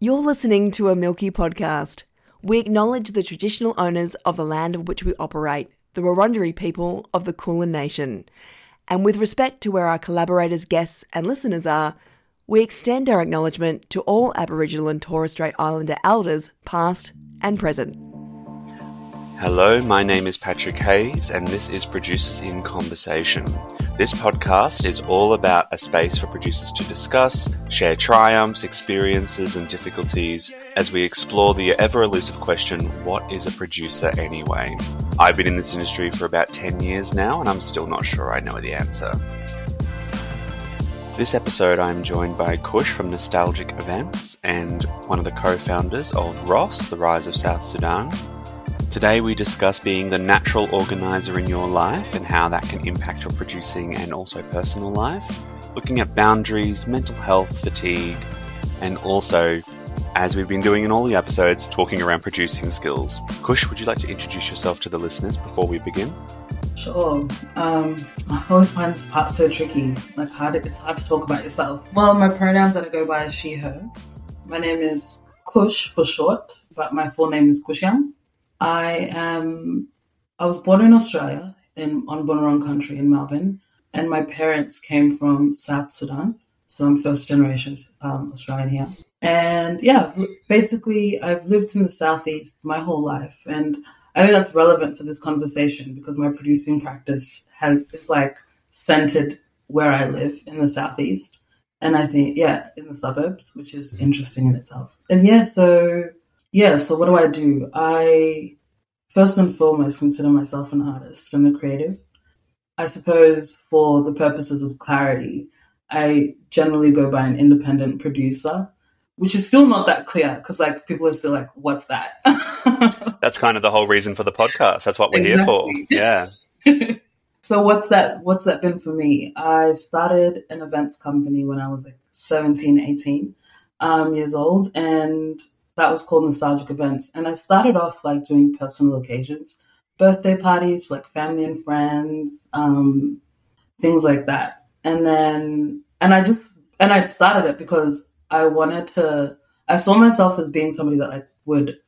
You're listening to a MILKE podcast. We acknowledge the traditional owners of the land of which we operate, the Wurundjeri people of the Kulin Nation. And with respect to where our collaborators, guests, and listeners are, we extend our acknowledgement to all Aboriginal and Torres Strait Islander elders, past and present. Hello, my name is Patrick Hayes, and this is Producers in Conversation. This podcast is all about a space for producers to discuss, share triumphs, experiences, and difficulties as we explore the ever elusive question what is a producer anyway? I've been in this industry for about 10 years now, and I'm still not sure I know the answer. This episode, I'm joined by Kush from Nostalgic Events and one of the co founders of Ross, The Rise of South Sudan. Today, we discuss being the natural organizer in your life and how that can impact your producing and also personal life, looking at boundaries, mental health, fatigue, and also, as we've been doing in all the episodes, talking around producing skills. Kush, would you like to introduce yourself to the listeners before we begin? Sure. Um, I always find this part so tricky. Like, hard, it's hard to talk about yourself. Well, my pronouns that I go by is she, her. My name is Kush for short, but my full name is Kuichiang. I am. I was born in Australia, in on Bunurong country in Melbourne, and my parents came from South Sudan, so I'm first generation um, Australian here. And yeah, basically, I've lived in the southeast my whole life, and I think that's relevant for this conversation because my producing practice has is like centered where I live in the southeast, and I think yeah, in the suburbs, which is interesting in itself. And yeah, so yeah, so what do I do? I first and foremost consider myself an artist and a creative. I suppose for the purposes of clarity, I generally go by an independent producer, which is still not that clear because like people are still like, what's that? That's kind of the whole reason for the podcast. That's what we're exactly. here for. Yeah. so what's that what's that been for me? I started an events company when I was like 17, 18 um, years old and that was called Nostalgic Events. And I started off like doing personal occasions, birthday parties like family and friends, um, things like that. And then, and I just, and I started it because I wanted to, I saw myself as being somebody that like would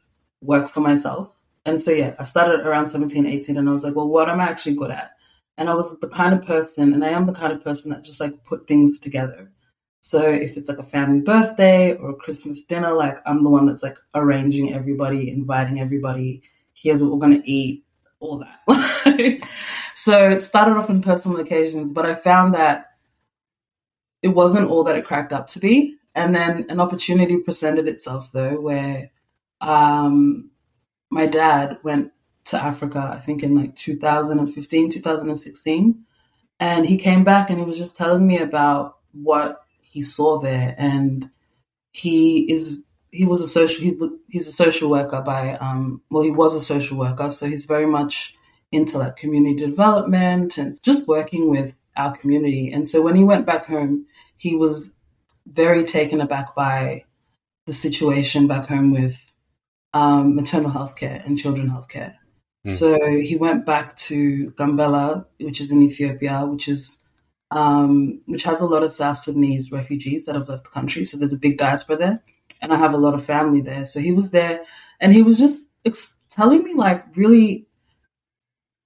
work for myself. And so, yeah, I started around 17, 18, and I was like, well, what am I actually good at? And I was the kind of person, and I am the kind of person that just like put things together. So if it's like a family birthday or a Christmas dinner, like I'm the one that's like arranging everybody, inviting everybody. Here's what we're gonna eat, all that. so it started off in personal occasions, but I found that it wasn't all that it cracked up to be. And then an opportunity presented itself though, where um, my dad went to Africa, I think in like 2015, 2016. And he came back and he was just telling me about what he saw there, and he is he was a social he, he's a social worker by um well he was a social worker. So he's very much into like community development and just working with our community. And so when he went back home he was very taken aback by the situation back home with um, maternal health care and children health care mm. so he went back to Gambela which is in Ethiopia which is um, which has a lot of South Sudanese refugees that have left the country. So there's a big diaspora there, and I have a lot of family there. So he was there, and he was just ex- telling me like really,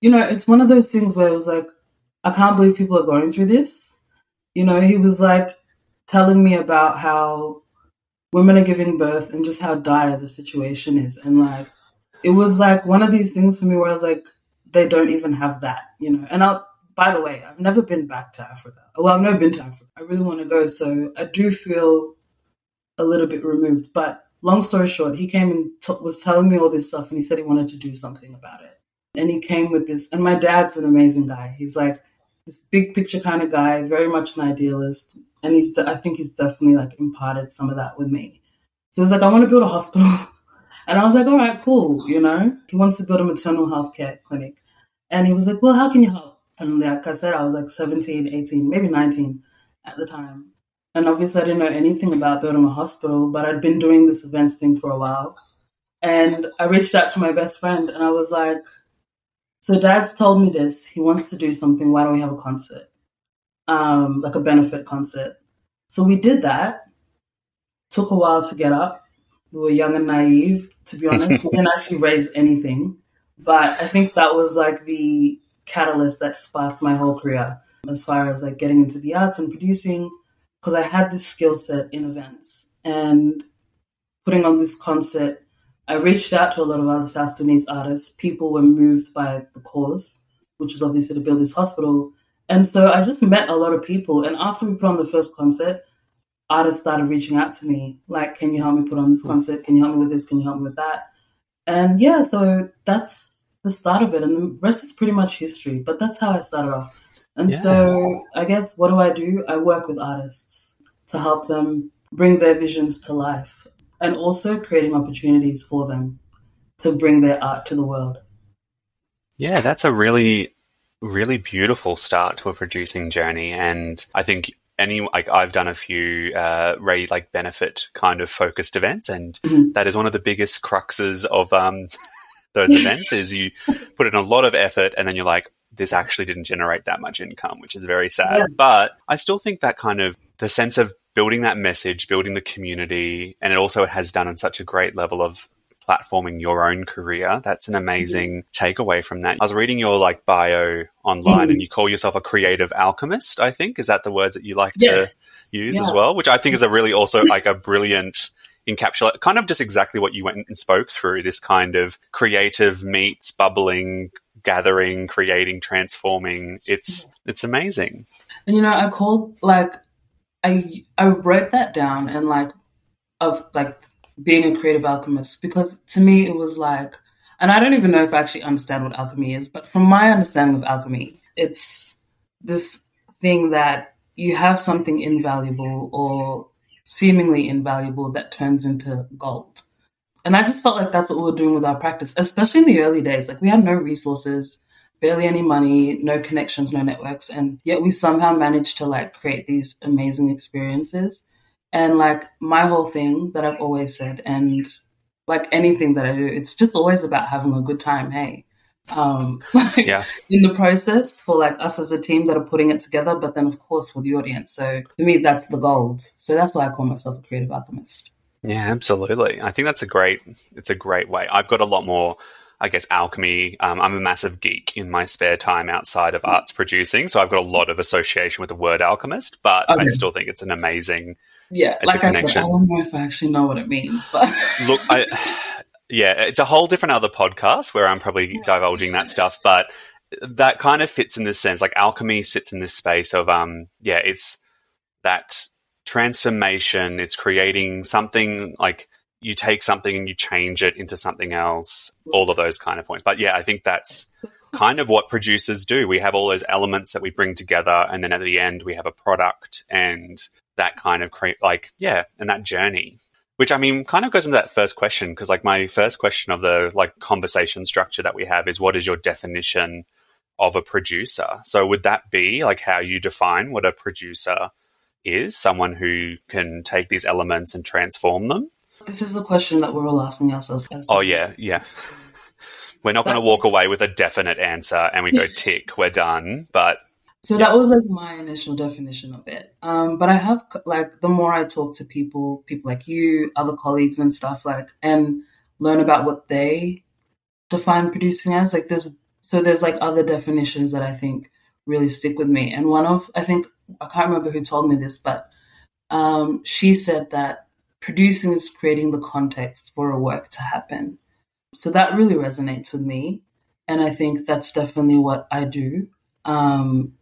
you know, it's one of those things where it was like, I can't believe people are going through this. You know, he was like telling me about how women are giving birth and just how dire the situation is, and like it was like one of these things for me where I was like, they don't even have that, you know, and I'll by the way, I've never been back to Africa. Well, I've never been to Africa. I really want to go, so I do feel a little bit removed. But long story short, he came and t- was telling me all this stuff, and he said he wanted to do something about it. And he came with this, and my dad's an amazing guy. He's like this big picture kind of guy, very much an idealist, and he's I think he's definitely like imparted some of that with me. So he's like, I want to build a hospital. And I was like, all right, cool, you know? He wants to build a maternal health care clinic. And he was like, well, how can you help? And like I said, I was like 17, 18, maybe 19 at the time. And obviously, I didn't know anything about building a hospital, but I'd been doing this events thing for a while. And I reached out to my best friend and I was like, So dad's told me this. He wants to do something. Why don't we have a concert? Um, like a benefit concert. So we did that. Took a while to get up. we were young and naive. To be honest, we didn't actually raise anything, but I think that was like the catalyst that sparked my whole career as far as like getting into the arts and producing because I had this skill set in events and putting on this concert. I reached out to a lot of other South Sudanese artists. People were moved by the cause, which was obviously to build this hospital. And so I just met a lot of people. And after we put on the first concert, artists started reaching out to me, like, can you help me put on this hmm. concert? Can you help me with this? Can you help me with that? And yeah, so that's the start of it. And the rest is pretty much history. But that's how I started off. And yeah. so I guess what do I do? I work with artists to help them bring their visions to life and also creating opportunities for them to bring their art to the world. Yeah, that's a really, really beautiful start to a producing journey. And I think any like I've done a few uh Ray like benefit kind of focused events and mm-hmm. that is one of the biggest cruxes of um those events is you put in a lot of effort and then you're like this actually didn't generate that much income, which is very sad. Yeah. But I still think that kind of the sense of building that message, building the community, and it also has done on such a great level of platforming your own career. That's an amazing mm-hmm. takeaway from that. I was reading your like bio online mm-hmm. and you call yourself a creative alchemist, I think. Is that the words that you like yes. to use yeah. as well? Which I think is a really also like a brilliant encapsulate kind of just exactly what you went and spoke through this kind of creative meets bubbling gathering, creating, transforming. It's it's amazing. And you know, I called like I I wrote that down and like of like being a creative alchemist because to me it was like and I don't even know if I actually understand what alchemy is, but from my understanding of alchemy, it's this thing that you have something invaluable or seemingly invaluable that turns into gold. And I just felt like that's what we were doing with our practice, especially in the early days. Like we had no resources, barely any money, no connections, no networks. And yet we somehow managed to like create these amazing experiences. And like my whole thing that I've always said, and like anything that I do, it's just always about having a good time. Hey, um, yeah. in the process for like us as a team that are putting it together, but then of course for the audience. So to me, that's the gold. So that's why I call myself a creative alchemist. Yeah, absolutely. I think that's a great. It's a great way. I've got a lot more. I guess alchemy. Um, I'm a massive geek in my spare time outside of arts producing, so I've got a lot of association with the word alchemist. But okay. I still think it's an amazing. Yeah, like I said, I don't know if I actually know what it means, but look, I, yeah, it's a whole different other podcast where I'm probably divulging that stuff, but that kind of fits in this sense. Like alchemy sits in this space of um, yeah, it's that transformation. It's creating something like you take something and you change it into something else, all of those kind of points. But yeah, I think that's kind of what producers do. We have all those elements that we bring together, and then at the end, we have a product and that kind of create, like, yeah, and that journey. Which I mean, kind of goes into that first question because, like, my first question of the like conversation structure that we have is, what is your definition of a producer? So, would that be like how you define what a producer is someone who can take these elements and transform them? This is the question that we're all asking ourselves. Oh, yeah, yeah. We're not going to walk away with a definite answer and we go tick, we're done. But so yeah. that was like my initial definition of it. Um, but I have like the more I talk to people, people like you, other colleagues and stuff like, and learn about what they define producing as. Like there's so there's like other definitions that I think really stick with me. And one of I think I can't remember who told me this, but um, she said that producing is creating the context for a work to happen. So that really resonates with me. And I think that's definitely what I do. Um,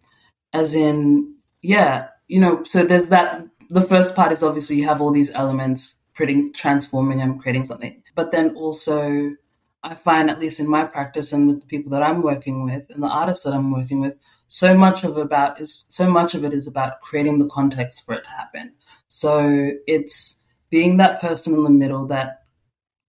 as in, yeah, you know, so there's that. The first part is obviously you have all these elements creating, transforming and creating something. But then also, I find, at least in my practice and with the people that I'm working with and the artists that I'm working with, so much of about is so much of it is about creating the context for it to happen. So it's being that person in the middle that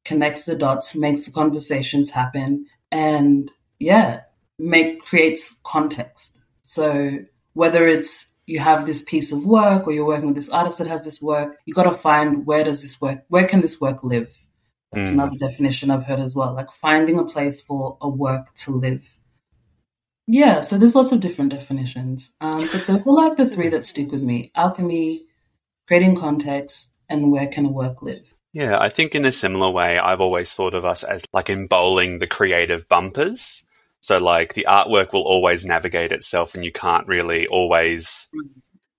connects the dots, makes the conversations happen, and yeah, make creates context. So whether it's you have this piece of work or you're working with this artist that has this work, you got to find where does this work, where can this work live? That's mm. another definition I've heard as well, like finding a place for a work to live. Yeah, so there's lots of different definitions, um, but those are like the three that stick with me: alchemy, creating context, and where can a work live. Yeah, I think in a similar way, I've always thought of us as like in bowling the creative bumpers. So like the artwork will always navigate itself and you can't really always mm.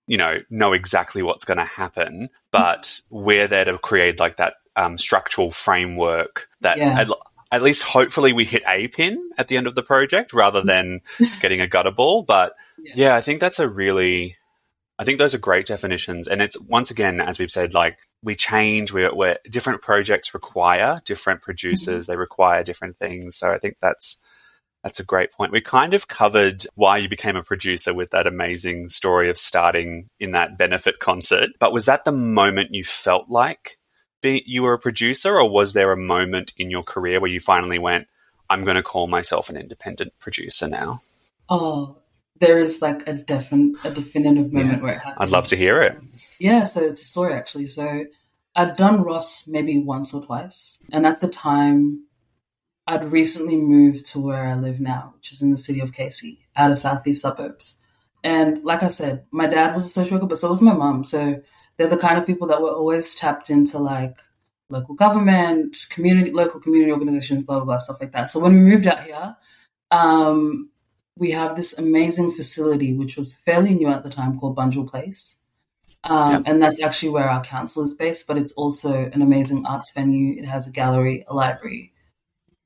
you know know exactly what's going to happen, mm. but we're there to create like that um, structural framework that Yeah. at, at least hopefully we hit a pin at the end of the project rather mm. than getting a gutter ball. But Yeah. yeah, I think that's a really I think those are great definitions. And it's once again, as we've said, like we change, we're, we're different projects require different mm-hmm. producers, they require different things. So I think that's that's a great point. We kind of covered why you became a producer with that amazing story of starting in that benefit concert. But was that the moment you felt like be, you were a producer, or was there a moment in your career where you finally went, I'm going to call myself an independent producer now? Oh, there is like a defin- a definitive moment Yeah. where it happened. I'd love to hear it. Yeah, so it's a story actually. So I'd done Ross maybe once or twice, and at the time, I'd recently moved to where I live now, which is in the city of Casey, out of southeast suburbs. And like I said, my dad was a social worker, but so was my mum. So they're the kind of people that were always tapped into like local government, community, local community organizations, blah blah blah, stuff like that. So when we moved out here, um, we have this amazing facility which was fairly new at the time called Bunjil Place. Um, Yep. And that's actually where our council is based, but it's also an amazing arts venue. It has a gallery, a library,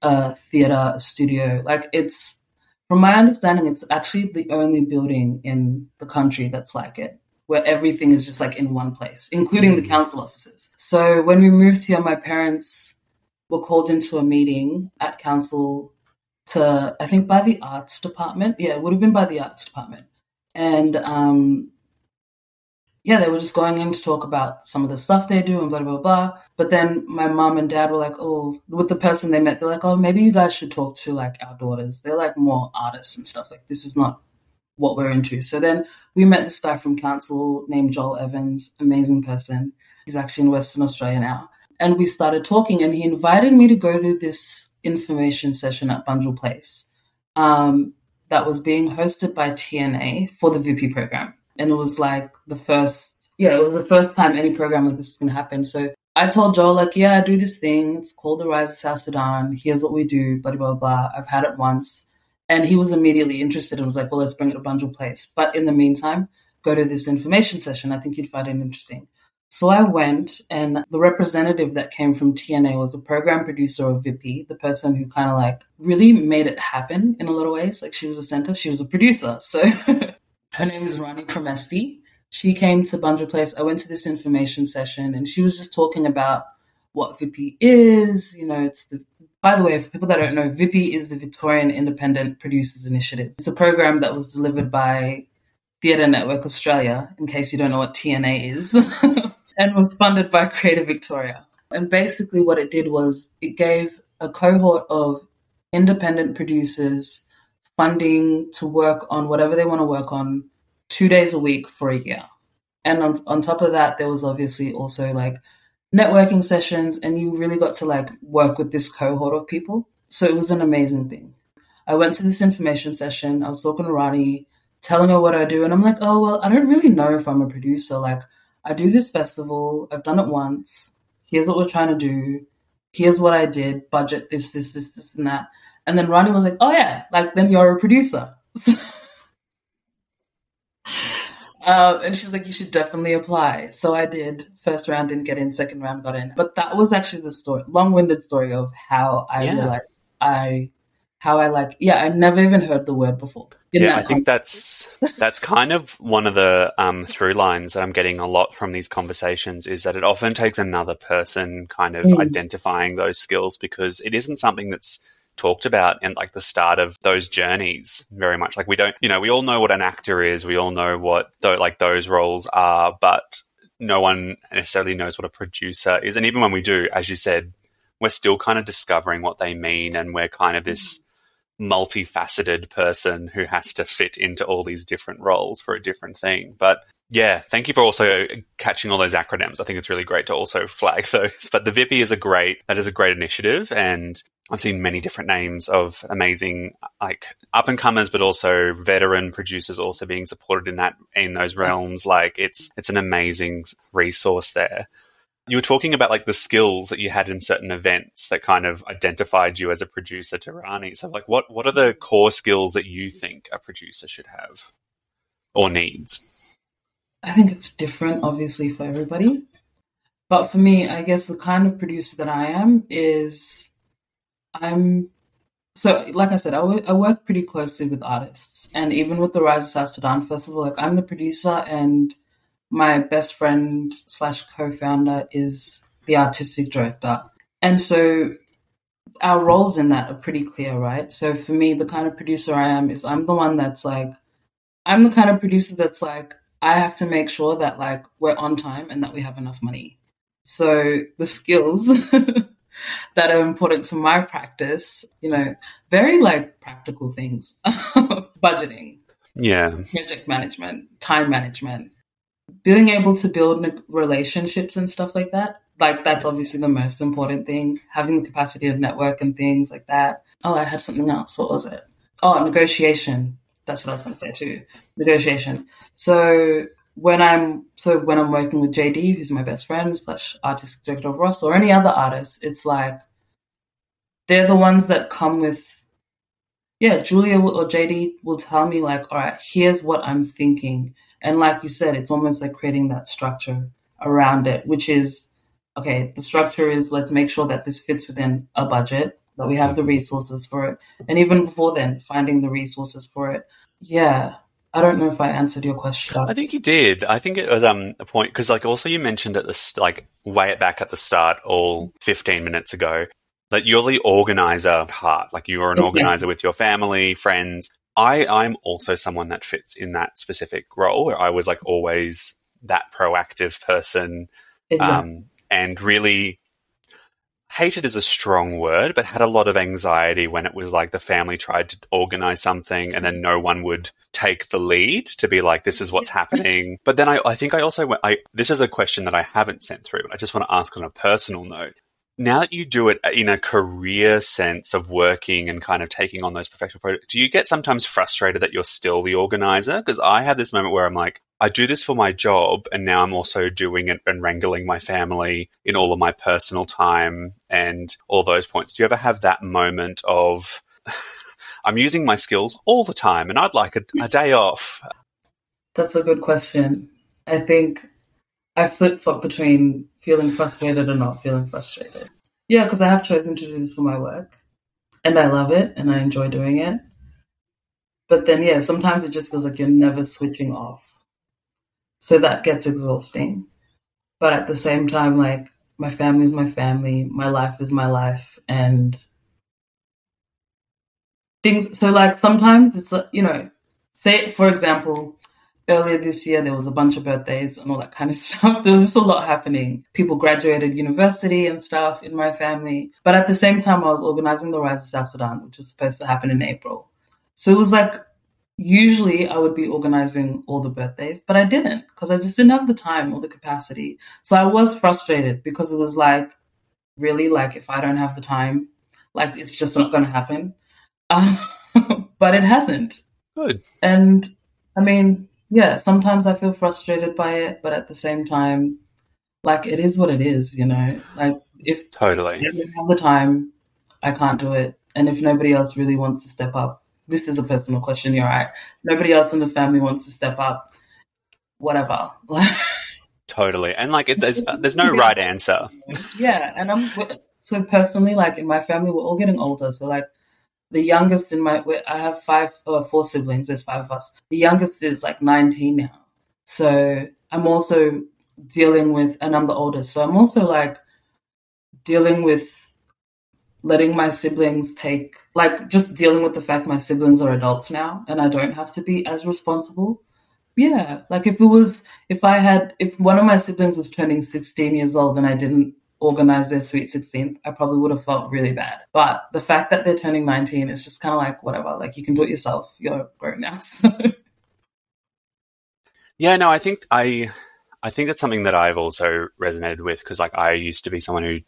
a theater, a studio. Like it's, from my understanding, it's actually the only building in the country that's like it, where everything is just like in one place, including the Mm. council offices. So when we moved here, my parents were called into a meeting at council to, I think, by the arts department. Yeah, it would have been by the arts department. And um, yeah, they were just going in to talk about some of the stuff they do and blah, blah, blah. But then my mom and dad were like, oh, with the person they met, they're like, oh, maybe you guys should talk to like our daughters. They're like more artists and stuff. Like, this is not what we're into. So then we met this guy from council named Joel Evans, amazing person. He's actually in Western Australia now. And we started talking, and he invited me to go to this information session at Bunjil Place um, that was being hosted by TNA for the VP program. And it was like the first, yeah, it was the first time any program like this was going to happen. So I told Joel, like, yeah, I do this thing. It's called the Rise of South Sudan. Here's what we do, blah, blah, blah. I've had it once. And he was immediately interested and was like, well, let's bring it to Bunjil Place. But in the meantime, go to this information session. I think you'd find it interesting. So I went, and the representative that came from TNA was a program producer of VIP, the person who kind of like really made it happen in a lot of ways. Like she was a center, she was a producer. So her name is Rani Pramesti. She came to Bunjil Place. I went to this information session, and she was just talking about what VIP is. You know, it's the by the way, for people that don't know, VIPI is the Victorian Independent Producers Initiative. It's a program that was delivered by Theatre Network Australia, in case you don't know what TNA is, and was funded by Creative Victoria. And basically, what it did was it gave a cohort of independent producers funding to work on whatever they want to work on two days a week for a year. And on, on top of that, there was obviously also like networking sessions, and you really got to like work with this cohort of people. So it was an amazing thing. I went to this information session. I was talking to Rani, telling her what I do, and I'm like, oh well, I don't really know if I'm a producer. Like, I do this festival. I've done it once. Here's what we're trying to do. Here's what I did. Budget this, this, this, this, and that. And then Rani was like, oh yeah, like then you're a producer. Um, and she's like, you should definitely apply. So I did. First round didn't get in, second round got in. But that was actually the story, long winded story of how I Yeah. realized I, how I like, yeah, I never even heard the word before. In yeah, I think that's that's kind of one of the um, through lines that I'm getting a lot from these conversations is that it often takes another person kind of Mm. identifying those skills because it isn't something that's talked about in like the start of those journeys very much like we don't you know we all know what an actor is we all know what th- like those roles are but no one necessarily knows what a producer is and even when we do as you said we're still kind of discovering what they mean and we're kind of this multifaceted person who has to fit into all these different roles for a different thing. But yeah, thank you for also catching all those acronyms. I think it's really great to also flag those. But the VIPI is a great that is a great initiative and I've seen many different names of amazing like up and comers but also veteran producers also being supported in that in those mm. realms. Like it's it's an amazing resource there. You were talking about like the skills that you had in certain events that kind of identified you as a producer to Rani. So like what what are the core skills that you think a producer should have or needs? I think it's different obviously for everybody. But for me, I guess the kind of producer that I am is I'm so like I said, I, w- I work pretty closely with artists, and even with the Rise of South Sudan Festival, like I'm the producer, and my best friend slash co-founder is the artistic director, and so our roles in that are pretty clear, right? So for me, the kind of producer I am is I'm the one that's like, I'm the kind of producer that's like, I have to make sure that like we're on time and that we have enough money. So the skills that are important to my practice, you know, very like practical things, budgeting, yeah, project management, time management, being able to build relationships and stuff like that. Like that's obviously the most important thing. Having the capacity to network and things like that. Oh, I had something else. What was it? Oh, negotiation. That's what I was going to say too. Negotiation. So when I'm so when I'm working with JD, who's my best friend slash artistic director of Ross, or any other artist, it's like they're the ones that come with yeah, Julia or JD will tell me like, all right, here's what I'm thinking. And like you said, it's almost like creating that structure around it, which is okay, the structure is let's make sure that this fits within a budget, that we have the mm-hmm. resources for it. And even before then, finding the resources for it. Yeah. I don't know if I answered your question. I think you did. I think it was um, a point because, like, also you mentioned at the like way back at the start, all fifteen minutes ago, that you're the organizer heart. Like you are an organizer with your family, friends. I I'm also someone that fits in that specific role where I was like always that proactive person, exactly. um, and really hated is a strong word, but had a lot of anxiety when it was like the family tried to organize something and then no one would take the lead to be like, this is what's happening. But then I, I think I also, went, I, this is a question that I haven't sent through, but I just want to ask on a personal note. Now that you do it in a career sense of working and kind of taking on those professional projects, do you get sometimes frustrated that you're still the organizer? Because I have this moment where I'm like, I do this for my job, and now I'm also doing it and wrangling my family in all of my personal time and all those points. Do you ever have that moment of, I'm using my skills all the time and I'd like a, a day off? That's a good question. I think I flip flop between feeling frustrated and not feeling frustrated. Yeah, because I have chosen to do this for my work and I love it and I enjoy doing it. But then, yeah, sometimes it just feels like you're never switching off. So that gets exhausting. But at the same time, like my family is my family, my life is my life, and things. So, like, sometimes it's, uh, you know, say, for example, earlier this year there was a bunch of birthdays and all that kind of stuff. There was just a lot happening. People graduated university and stuff in my family. But at the same time, I was organizing the Rise of South Sudan, which was supposed to happen in April. So it was like usually I would be organizing all the birthdays, but I didn't because I just didn't have the time or the capacity. So I was frustrated because it was like, really, like if I don't have the time, like it's just not going to happen. but it hasn't. Good. And I mean, yeah, sometimes I feel frustrated by it, but at the same time, like it is what it is, you know. Like if totally I don't have the time, I can't do it, and if nobody else really wants to step up, this is a personal question. You're right. Nobody else in the family wants to step up. Whatever. totally, and like it, there's, there's no right answer. yeah, and I'm so personally, like in my family, we're all getting older. So like the youngest in my, I have five or uh, four siblings. There's five of us. The youngest is like 19 now. So I'm also dealing with, and I'm the oldest. So I'm also like dealing with letting my siblings take like just dealing with the fact my siblings are adults now and I don't have to be as responsible. Yeah, like if it was if I had if one of my siblings was turning 16 years old and I didn't organize their sweet 16th, I probably would have felt really bad. But the fact that they're turning 19 is just kind of like whatever, like you can do it yourself. You're grown now. yeah, no, I think I I think that's something that I've also resonated with because like I used to be someone who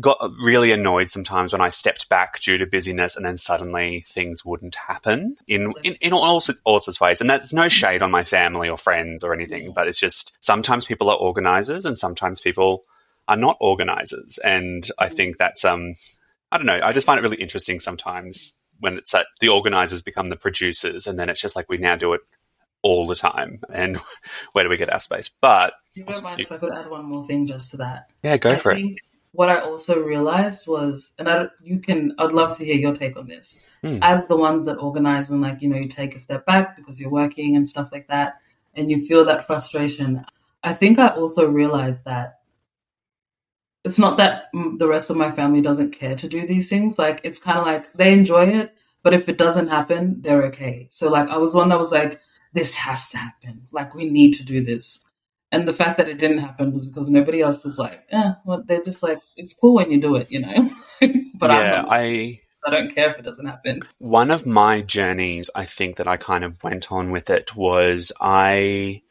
got really annoyed sometimes when I stepped back due to busyness and then suddenly things wouldn't happen in, in, in all, sorts, all sorts of ways. And that's no shade on my family or friends or anything, but it's just sometimes people are organizers and sometimes people are not organizers. And I think that's, um, I don't know, I just find it really interesting sometimes when it's that the organizers become the producers and then it's just like we now do it all the time. And where do we get our space? But you don't mind if I could add one more thing just to that? Yeah, go I for it. What I also realized was, and I, you can, I'd love to hear your take on this. Hmm. As the ones that organize and like, you know, you take a step back because you're working and stuff like that, and you feel that frustration. I think I also realized that it's not that the rest of my family doesn't care to do these things. Like, it's kind of like they enjoy it, but if it doesn't happen, they're okay. So, like, I was one that was like, this has to happen. Like, we need to do this. And the fact that it didn't happen was because nobody else was like, eh, well, they're just like, it's cool when you do it, you know? but yeah, I. I don't care if it doesn't happen. One of my journeys, I think, that I kind of went on with it was I,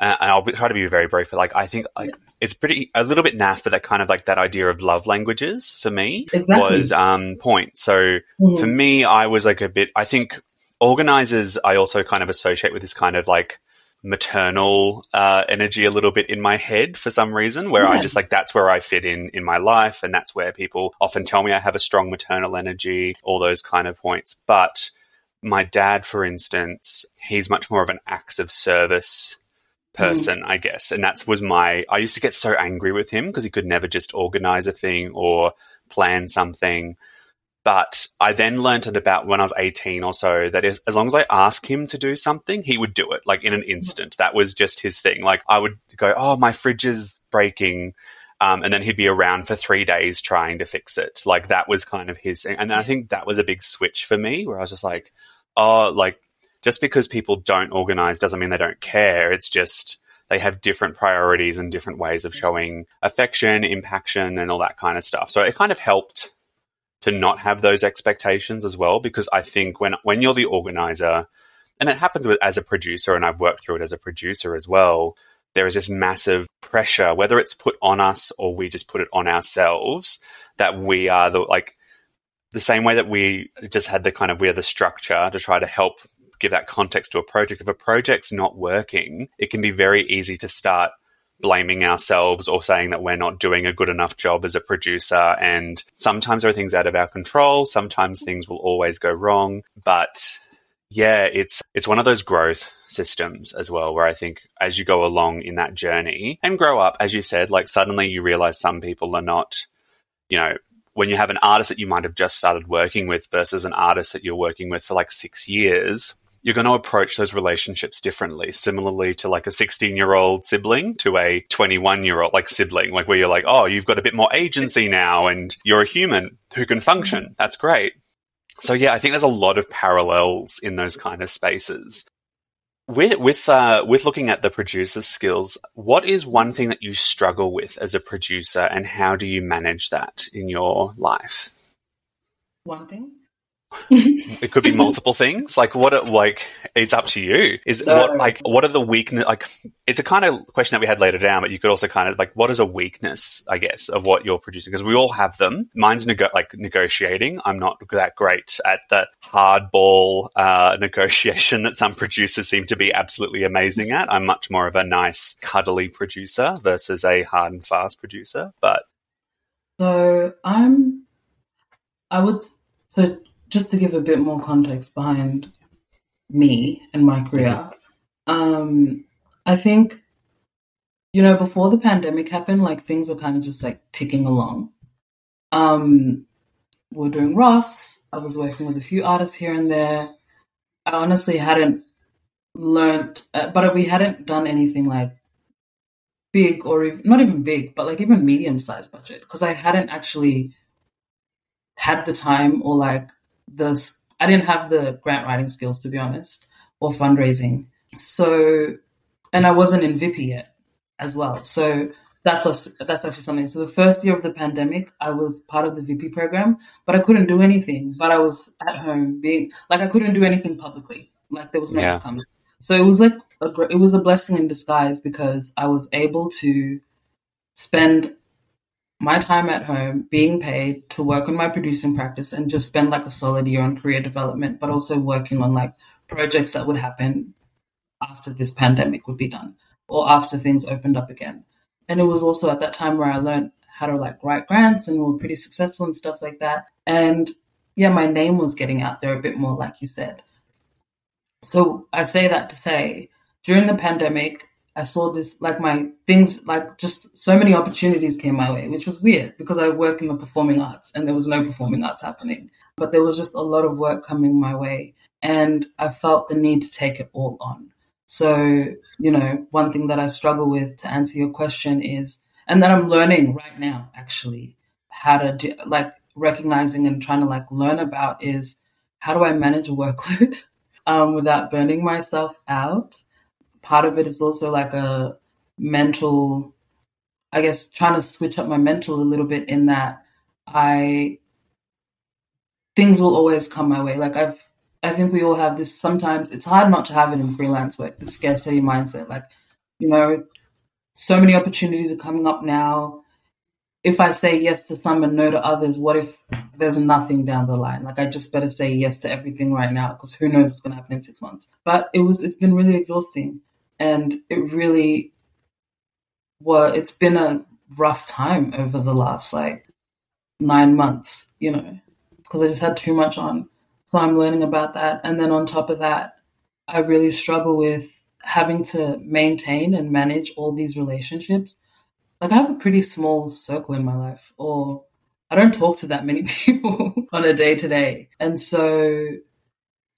uh, and I'll try to be very brief, but like, I think like yeah. it's pretty, a little bit naff, but that kind of like that idea of love languages for me exactly. was, um, point. So mm. for me, I was like a bit, I think organizers, I also kind of associate with this kind of like, maternal uh, energy a little bit in my head for some reason, where yeah. I just like that's where I fit in in my life, and that's where people often tell me I have a strong maternal energy, all those kind of points. But my dad, for instance, he's much more of an acts of service person, mm. I guess, and that was my. I used to get so angry with him because he could never just organize a thing or plan something. But I then learned it about when I was 18 or so that as long as I asked him to do something, he would do it like in an instant. That was just his thing. Like I would go, Oh, my fridge is breaking. Um, and then he'd be around for three days trying to fix it. Like that was kind of his thing. And I think that was a big switch for me where I was just like, oh, like just because people don't organize doesn't mean they don't care. It's just they have different priorities and different ways of showing affection, impaction, and all that kind of stuff. So it kind of helped to not have those expectations as well because I think when when you're the organizer and it happens with, as a producer and I've worked through it as a producer as well there is this massive pressure whether it's put on us or we just put it on ourselves that we are the like the same way that we just had the kind of we are the structure to try to help give that context to a project if a project's not working it can be very easy to start blaming ourselves or saying that we're not doing a good enough job as a producer. And sometimes there are things out of our control. Sometimes things will always go wrong. But yeah, it's it's one of those growth systems as well, where I think as you go along in that journey and grow up, as you said, like suddenly you realize some people are not, you know, when you have an artist that you might have just started working with versus an artist that you're working with for like six years, you're going to approach those relationships differently. Similarly to like a 16 year old sibling to a 21 year old like sibling, like where you're like, oh, you've got a bit more agency now and you're a human who can function. That's great. So yeah, I think there's a lot of parallels in those kind of spaces. With with uh, with looking at the producer's skills, what is one thing that you struggle with as a producer, and how do you manage that in your life? One thing it could be multiple things. Like what? Are, like it's up to you. Is no. what like what are the weakness? Like it's a kind of question that we had later down, but you could also kind of like what is a weakness? I guess of what you're producing because we all have them. Mine's nego- like negotiating. I'm not that great at that hardball uh, negotiation that some producers seem to be absolutely amazing at. I'm much more of a nice, cuddly producer versus a hard and fast producer. But so I'm. I would so just to give a bit more context behind me and my career, um, I think, you know, before the pandemic happened, like things were kind of just like ticking along. Um, we are doing Ross. I was working with a few artists here and there. I honestly hadn't learned, uh, but we hadn't done anything like big or even, not even big, but like even medium sized budget because I hadn't actually had the time or like the I didn't have the grant writing skills to be honest or fundraising. So and I wasn't in VIP yet as well. So that's a, that's actually something. So the first year of the pandemic, I was part of the VIP program, but I couldn't do anything. But I was at home being like I couldn't do anything publicly. Like there was no yeah. outcomes. So it was like a, it was a blessing in disguise because I was able to spend my time at home being paid to work on my producing practice and just spend like a solid year on career development, but also working on like projects that would happen after this pandemic would be done or after things opened up again. And it was also at that time where I learned how to like write grants and were pretty successful and stuff like that. And yeah, my name was getting out there a bit more, like you said. So I say that to say during the pandemic, I saw this like my things like just so many opportunities came my way, which was weird because I work in the performing arts and there was no performing arts happening. But there was just a lot of work coming my way and I felt the need to take it all on. So, you know, one thing that I struggle with to answer your question is, and that I'm learning right now actually, how to do, like recognizing and trying to like learn about is how do I manage a workload um, without burning myself out? Part of it is also like a mental, I guess, trying to switch up my mental a little bit in that I, things will always come my way. Like I've, I think we all have this. Sometimes it's hard not to have it in freelance work, the scarcity mindset. Like, you know, so many opportunities are coming up now. If I say yes to some and no to others, what if there's nothing down the line? Like, I just better say yes to everything right now because who knows what's going to happen in six months. But it was, it's been really exhausting, and it really, well, it's been a rough time over the last like nine months. You know, because I just had too much on so I'm learning about that. And then on top of that, I really struggle with having to maintain and manage all these relationships. Like I have a pretty small circle in my life, or I don't talk to that many people on a day to day. And so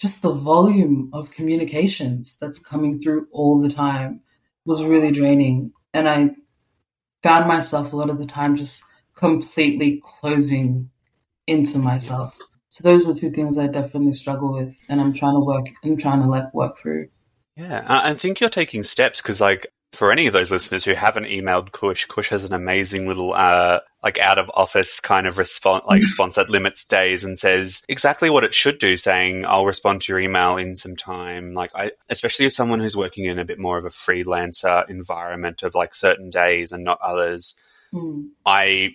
just the volume of communications that's coming through all the time was really draining. And I found myself a lot of the time just completely closing into myself. So those were two things I definitely struggle with, and I'm trying to work and trying to like work through. Yeah, I think you're taking steps because, like, for any of those listeners who haven't emailed Kush, Kush has an amazing little, uh, like, out of office kind of response, like, response that limits days and says exactly what it should do, saying, I'll respond to your email in some time. Like, I, especially as someone who's working in a bit more of a freelancer environment of like certain days and not others, mm. I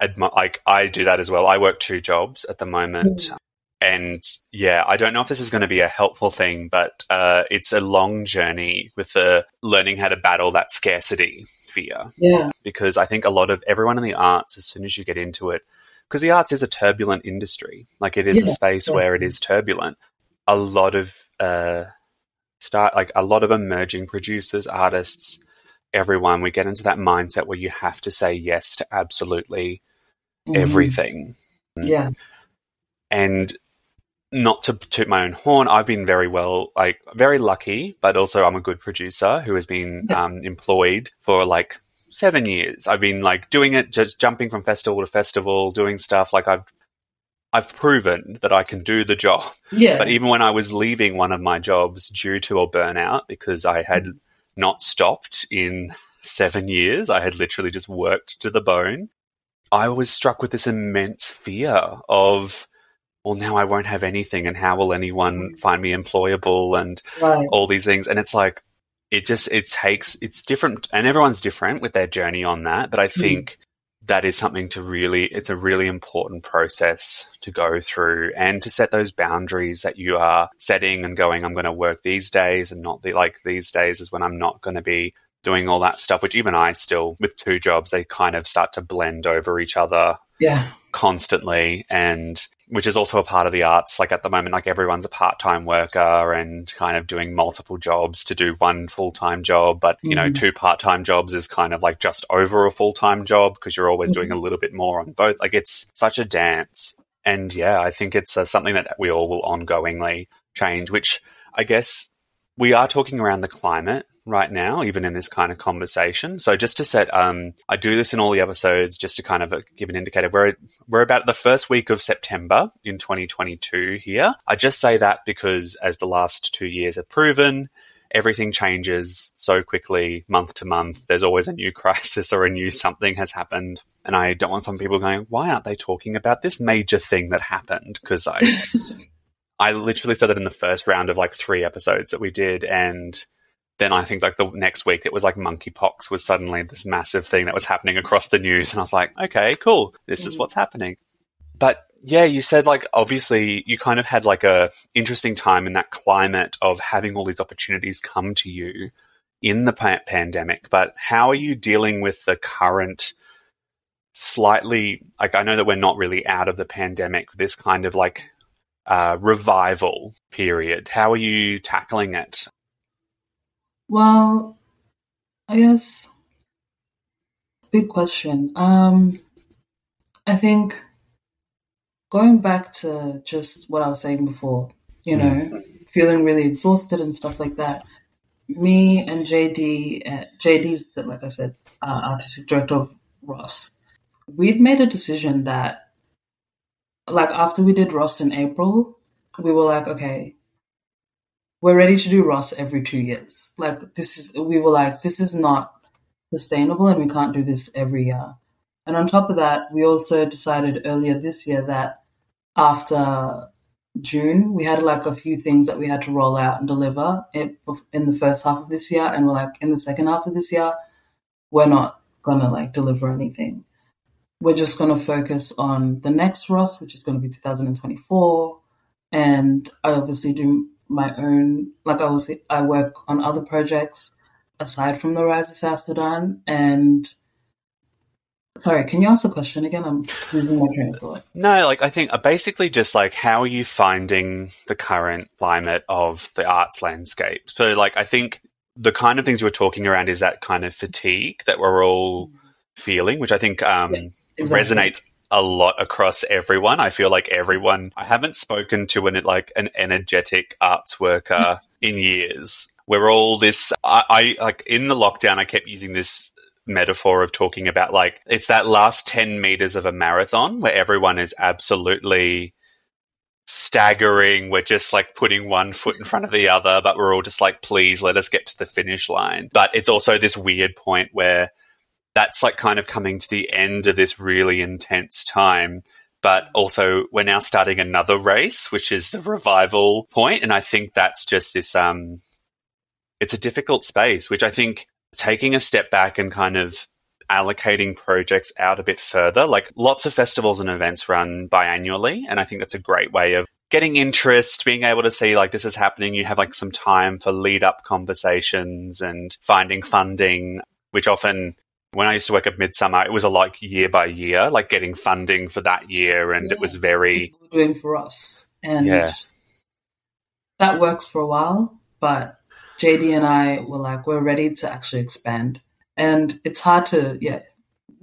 admi- like I do that as well. I work two jobs at the moment. Mm. And yeah, I don't know if this is going to be a helpful thing, but uh, it's a long journey with the learning how to battle that scarcity fear. Yeah. Because I think a lot of everyone in the arts, as soon as you get into it, because the arts is a turbulent industry, like it is yeah, a space yeah. where it is turbulent. A lot of uh, start like a lot of emerging producers, artists, everyone, we get into that mindset where you have to say yes to absolutely mm-hmm. everything. Yeah. And not to toot my own horn, I've been very well, like very lucky, but also I'm a good producer who has been yeah. um, employed for like seven years. I've been like doing it, just jumping from festival to festival, doing stuff. Like I've, I've proven that I can do the job. Yeah. But even when I was leaving one of my jobs due to a burnout because I had mm. not stopped in seven years, I had literally just worked to the bone. I was struck with this immense fear of, well, now I won't have anything, and how will anyone mm. find me employable, and right. all these things. And it's like, it just it takes it's different, and everyone's different with their journey on that. But I mm. think mm. that is something to really, it's a really important process to go through, and to set those boundaries that you are setting and going. I'm going to work these days, and not the like these days is when I'm not going to be doing all that stuff, which even I still, with two jobs, they kind of start to blend over each other. Yeah. Constantly. And which is also a part of the arts. Like at the moment, like everyone's a part time worker and kind of doing multiple jobs to do one full time job. But, you mm know, two part time jobs is kind of like just over a full time job because you're always mm doing a little bit more on both. Like it's such a dance. And yeah, I think it's uh, something that we all will ongoingly change, which I guess we are talking around the climate right now, even in this kind of conversation. So just to set, um, I do this in all the episodes just to kind of uh, give an indicator. We're we're about the first week of September in 2022 here. I just say that because as the last two years have proven, everything changes so quickly, month to month. There's always a new crisis or a new something has happened. And I don't want some people going, why aren't they talking about this major thing that happened? Because I, I literally said that in the first round of like three episodes that we did. And then I think like the next week it was like monkeypox was suddenly this massive thing that was happening across the news. And I was like, okay, cool. This is mm. what's happening. But yeah, you said like obviously you kind of had like a interesting time in that climate of having all these opportunities come to you in the pa- pandemic, but how are you dealing with the current slightly like I know that we're not really out of the pandemic, this kind of like uh, revival period. How are you tackling it? Well, I guess big question. Um, I think going back to just what I was saying before, you know, mm. feeling really exhausted and stuff like that. Me and JD, uh, JD's like I said, uh, artistic director of Ross. We'd made a decision that, like after we did Ross in April, we were like, okay, we're ready to do Ross every two years. Like this is, we were like, this is not sustainable, and we can't do this every year. And on top of that, we also decided earlier this year that after June, we had like a few things that we had to roll out and deliver in, the first half of this year. And we're like, in the second half of this year, we're not gonna like deliver anything. We're just gonna focus on the next Ross, which is gonna be 2024. And I obviously do my own, like I was, I work on other projects aside from the Rise of South Sudan and Sorry, can you ask the question again? I'm losing my train of thought. No, like I think uh, basically just like how are you finding the current climate of the arts landscape? So like I think the kind of things you were talking around is that kind of fatigue that we're all feeling, which I think um, yes, exactly. resonates a lot across everyone. I feel like everyone. I haven't spoken to an like an energetic arts worker in years. We're all this. I, I like in the lockdown. I kept using this metaphor of talking about like it's that last 10 meters of a marathon where everyone is absolutely staggering. We're just like putting one foot in front of the other, but we're all just like, please let us get to the finish line. But it's also this weird point where that's like kind of coming to the end of this really intense time. But also, we're now starting another race, which is the revival point, and I think that's just this. Um, it's a difficult space, which I think taking a step back and kind of allocating projects out a bit further. Like lots of festivals and events run biannually, and I think that's a great way of getting interest, being able to see like this is happening. You have like some time for lead up conversations and finding funding, which often when I used to work at Midsummer, it was a like year by year, like getting funding for that year, and yeah, it was very doing for us, and yeah. that works for a while, but JD and I were like, we're ready to actually expand. And it's hard to, yeah,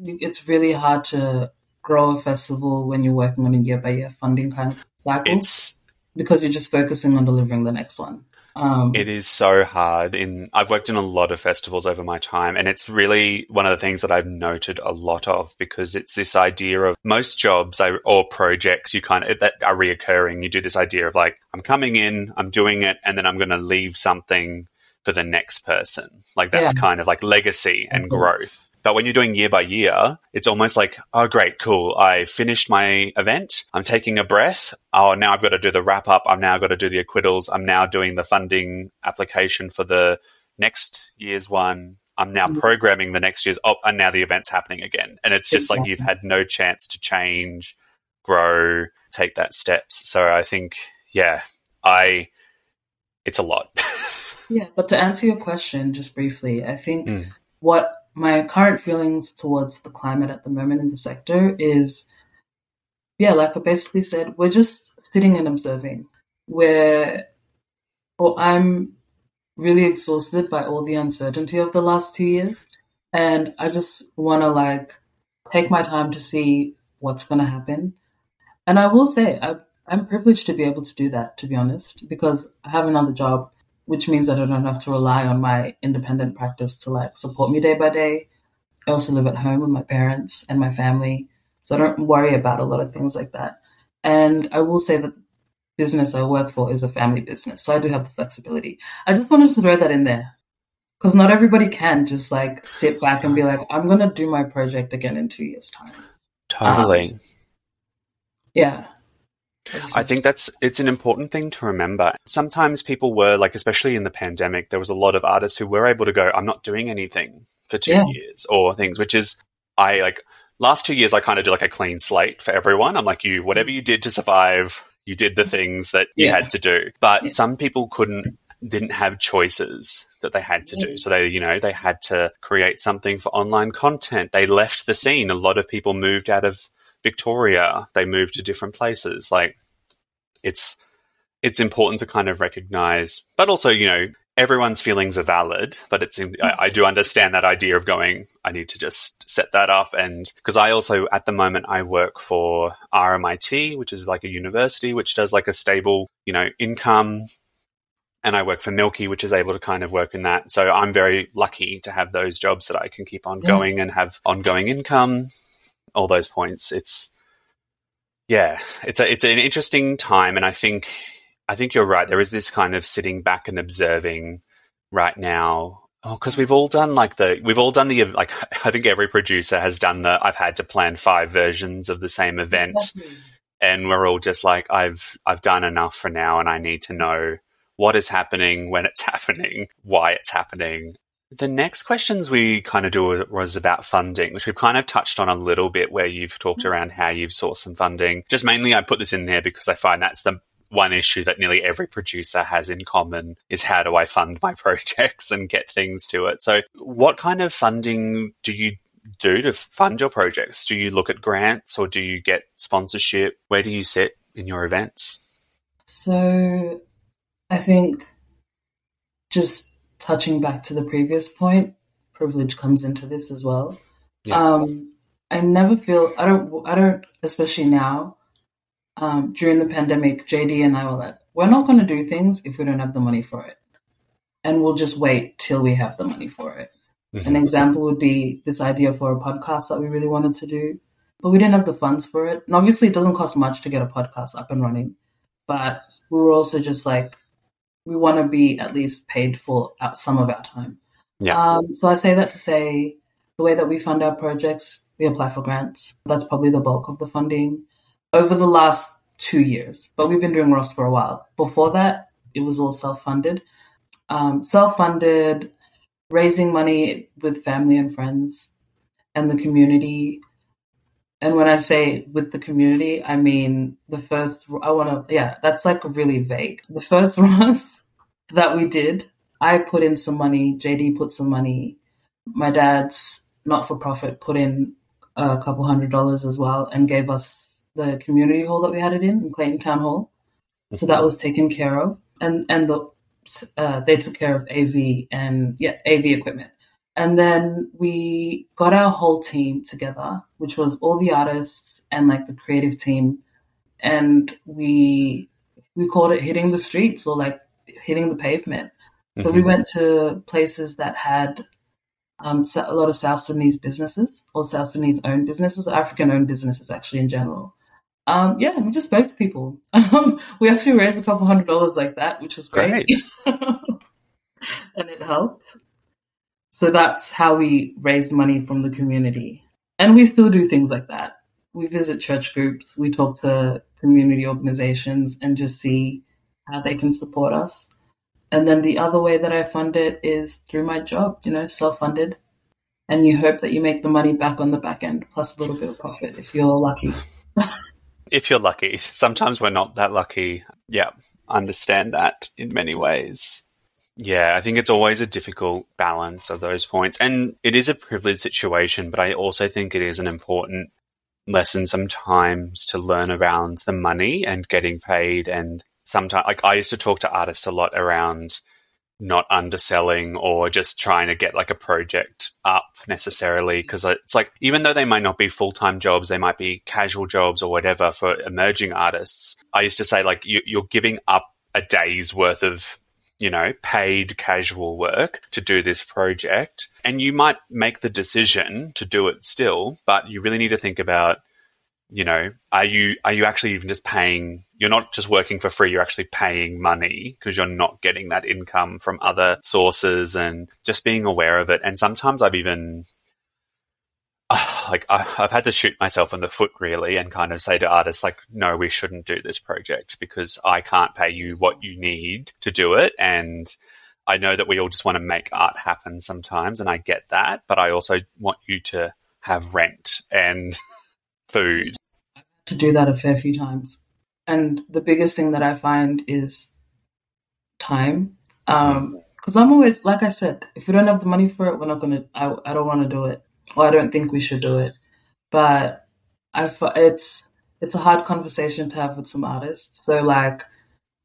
it's really hard to grow a festival when you're working on a year by year funding kind of cycle it's, because you're just focusing on delivering the next one. Um, it is so hard. In I've worked in a lot of festivals over my time, and it's really one of the things that I've noted a lot of because it's this idea of most jobs or projects you kind of that are reoccurring. You do this idea of like I'm coming in, I'm doing it, and then I'm going to leave something for the next person. Like that's yeah. kind of like legacy and growth. But when you're doing year by year, it's almost like, oh, great, cool. I finished my event. I'm taking a breath. Oh, now I've got to do the wrap up. I've now got to do the acquittals. I'm now doing the funding application for the next year's one. I'm now mm-hmm. programming the next year's. Oh, and now the event's happening again. And it's just exactly. like you've had no chance to change, grow, take that steps. So I think, yeah, I, it's a lot. yeah. But to answer your question just briefly, I think mm. what my current feelings towards the climate at the moment in the sector is yeah, like I basically said, we're just sitting and observing. Where well, I'm really exhausted by all the uncertainty of the last two years. And I just want to like take my time to see what's going to happen. And I will say, I, I'm privileged to be able to do that, to be honest, because I have another job which means that I don't have to rely on my independent practice to like support me day by day. I also live at home with my parents and my family, so I don't worry about a lot of things like that. And I will say that business I work for is a family business, so I do have the flexibility. I just wanted to throw that in there because not everybody can just like sit back and be like, I'm going to do my project again in two years' time. Totally. Um, yeah. I think that's it's an important thing to remember. Sometimes people were like, especially in the pandemic, there was a lot of artists who were able to go, "I'm not doing anything for two yeah. years" or things, which is I like. Last two years, I kind of do like a clean slate for everyone. I'm like, you, whatever you did to survive, you did the things that you yeah. had to do. But yeah. some people couldn't didn't have choices that they had to do. So they, you know, they had to create something for online content. They left the scene. A lot of people moved out of Victoria. They move to different places. Like it's it's important to kind of recognize, but also, you know, everyone's feelings are valid, but it's I, I, do understand that idea of going. I need to just set that up, and because I also at the moment I work for RMIT, which is like a university which does like a stable, you know, income, and I work for MILKE, which is able to kind of work in that. So I'm very lucky to have those jobs that I can keep on going and have ongoing income. All those points. It's yeah, it's a it's an interesting time, and I think I think you're right. There is this kind of sitting back and observing right now. Oh, because we've all done like the we've all done the like I think every producer has done the I've had to plan five versions of the same event, exactly. and we're all just like I've I've done enough for now, and I need to know what is happening, when it's happening, why it's happening. The next questions we kind of do was about funding, which we've kind of touched on a little bit where you've talked mm-hmm. around how you've sourced some funding. Just mainly I put this in there because I find that's the one issue that nearly every producer has in common is how do I fund my projects and get things to it. So, what kind of funding do you do to fund your projects? Do you look at grants or do you get sponsorship? Where do you sit in your events? So, I think just touching back to the previous point, privilege comes into this as well. Yeah. Um, I never feel I don't I don't especially now um, during the pandemic, JD and I were like, we're not going to do things if we don't have the money for it. And we'll just wait till we have the money for it. Mm-hmm. An example would be this idea for a podcast that we really wanted to do, but we didn't have the funds for it. And obviously, it doesn't cost much to get a podcast up and running. But we were also just like, we want to be at least paid for some of our time. Yeah. Um, so I say that to say the way that we fund our projects, we apply for grants. That's probably the bulk of the funding over the last two years, but we've been doing Ross for a while. Before that, it was all self funded. Um, self funded, raising money with family and friends and the community. And when I say with the community, I mean the first, I want to, yeah, that's like really vague. The first Ross that we did, I put in some money, JD put some money, my dad's not for profit put in a couple hundred dollars as well and gave us the community hall that we had it in, in Clayton Town Hall. So that was taken care of, and and the uh, they took care of AV and yeah AV equipment. And then we got our whole team together, which was all the artists and like the creative team, and we we called it hitting the streets or like hitting the pavement. Mm-hmm. So we mm-hmm. went to places that had um, a lot of South Sudanese businesses or South Sudanese owned businesses, African owned businesses actually in general. Um, yeah, and we just spoke to people. Um, we actually raised a couple hundred dollars like that, which was great. great. and it helped. So that's how we raised money from the community. And we still do things like that. We visit church groups, we talk to community organizations and just see how they can support us. And then the other way that I fund it is through my job, you know, self funded. And you hope that you make the money back on the back end, plus a little bit of profit if you're lucky. if you're lucky. Sometimes we're not that lucky. Yeah, understand that in many ways. Yeah, I think it's always a difficult balance of those points. And it is a privileged situation, but I also think it is an important lesson sometimes to learn around the money and getting paid. And sometimes, like, I used to talk to artists a lot around not underselling or just trying to get like a project up necessarily because it's like even though they might not be full-time jobs they might be casual jobs or whatever for emerging artists i used to say like you, you're giving up a day's worth of you know paid casual work to do this project and you might make the decision to do it still but you really need to think about you know, are you are you actually even just paying? You're not just working for free. You're actually paying money because you're not getting that income from other sources, and just being aware of it. And sometimes I've even like I've had to shoot myself in the foot really, and kind of say to artists like, no, we shouldn't do this project because I can't pay you what you need to do it, and I know that we all just want to make art happen sometimes, and I get that, but I also want you to have rent and food. To do that a fair few times. And the biggest thing that I find is time. Um, because I'm always like I said, if we don't have the money for it, we're not gonna. I I don't want to do it, or I don't think we should do it. But I it's it's a hard conversation to have with some artists. So like,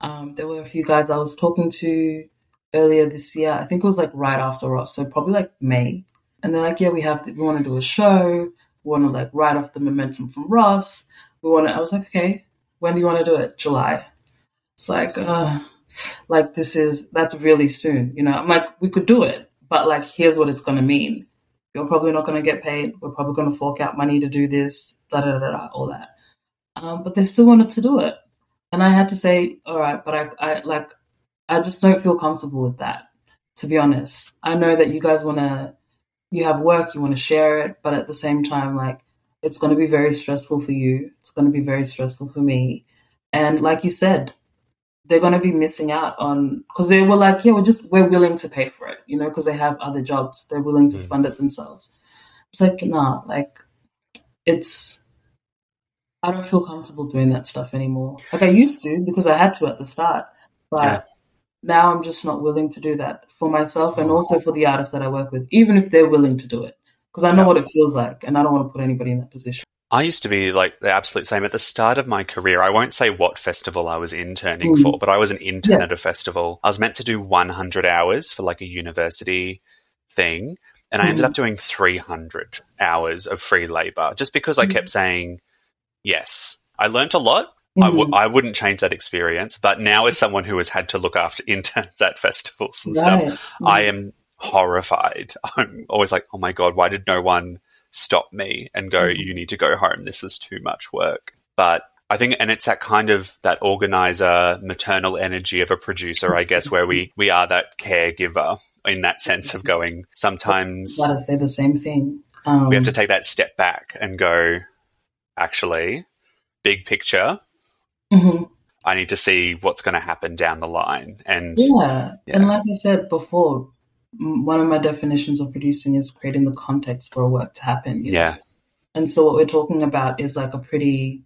um, there were a few guys I was talking to earlier this year. I think it was like right after Ross, so probably like May. And they're like, yeah, we have we want to do a show. We want to like ride off the momentum from Ross. We want to. I was like, okay, when do you want to do it? July. It's like, uh, like this is that's really soon. You know, I'm like, we could do it, but like, here's what it's going to mean. You're probably not going to get paid. We're probably going to fork out money to do this, da da da da, all that. Um, but they still wanted to do it, and I had to say, all right, but I, I like, I just don't feel comfortable with that. To be honest, I know that you guys want to, you have work, you want to share it, but at the same time, like, it's going to be very stressful for you. It's going to be very stressful for me. And like you said, they're going to be missing out on because they were like, yeah, we're just we're willing to pay for it, you know, because they have other jobs. They're willing to mm. fund it themselves. It's like, nah, like it's. I don't feel comfortable doing that stuff anymore. Like I used to because I had to at the start, but yeah. now I'm just not willing to do that for myself and also for the artists that I work with, even if they're willing to do it, because I know yeah. what it feels like, and I don't want to put anybody in that position. I used to be like the absolute same at the start of my career. I won't say what festival I was interning mm. for, but I was an intern yeah. at a festival. I was meant to do 100 hours for like a university thing, and I ended up mm. doing 300 hours of free labor just because I kept mm. saying yes. I learned a lot. Mm. I w- I wouldn't change that experience, but now as someone who has had to look after interns at festivals and right. stuff, I am horrified. I'm always like, oh my god, why did no one stop me and go, mm-hmm. you need to go home. This was too much work. But I think, and it's that kind of that organizer, maternal energy of a producer, I guess, where we we are that caregiver in that sense of going. Sometimes they're the same thing. Um, we have to take that step back and go. Actually, big picture. Mm-hmm. I need to see what's going to happen down the line, and yeah. yeah, and like I said before, one of my definitions of producing is creating the context for a work to happen. Yeah. Know? And so what we're talking about is like a pretty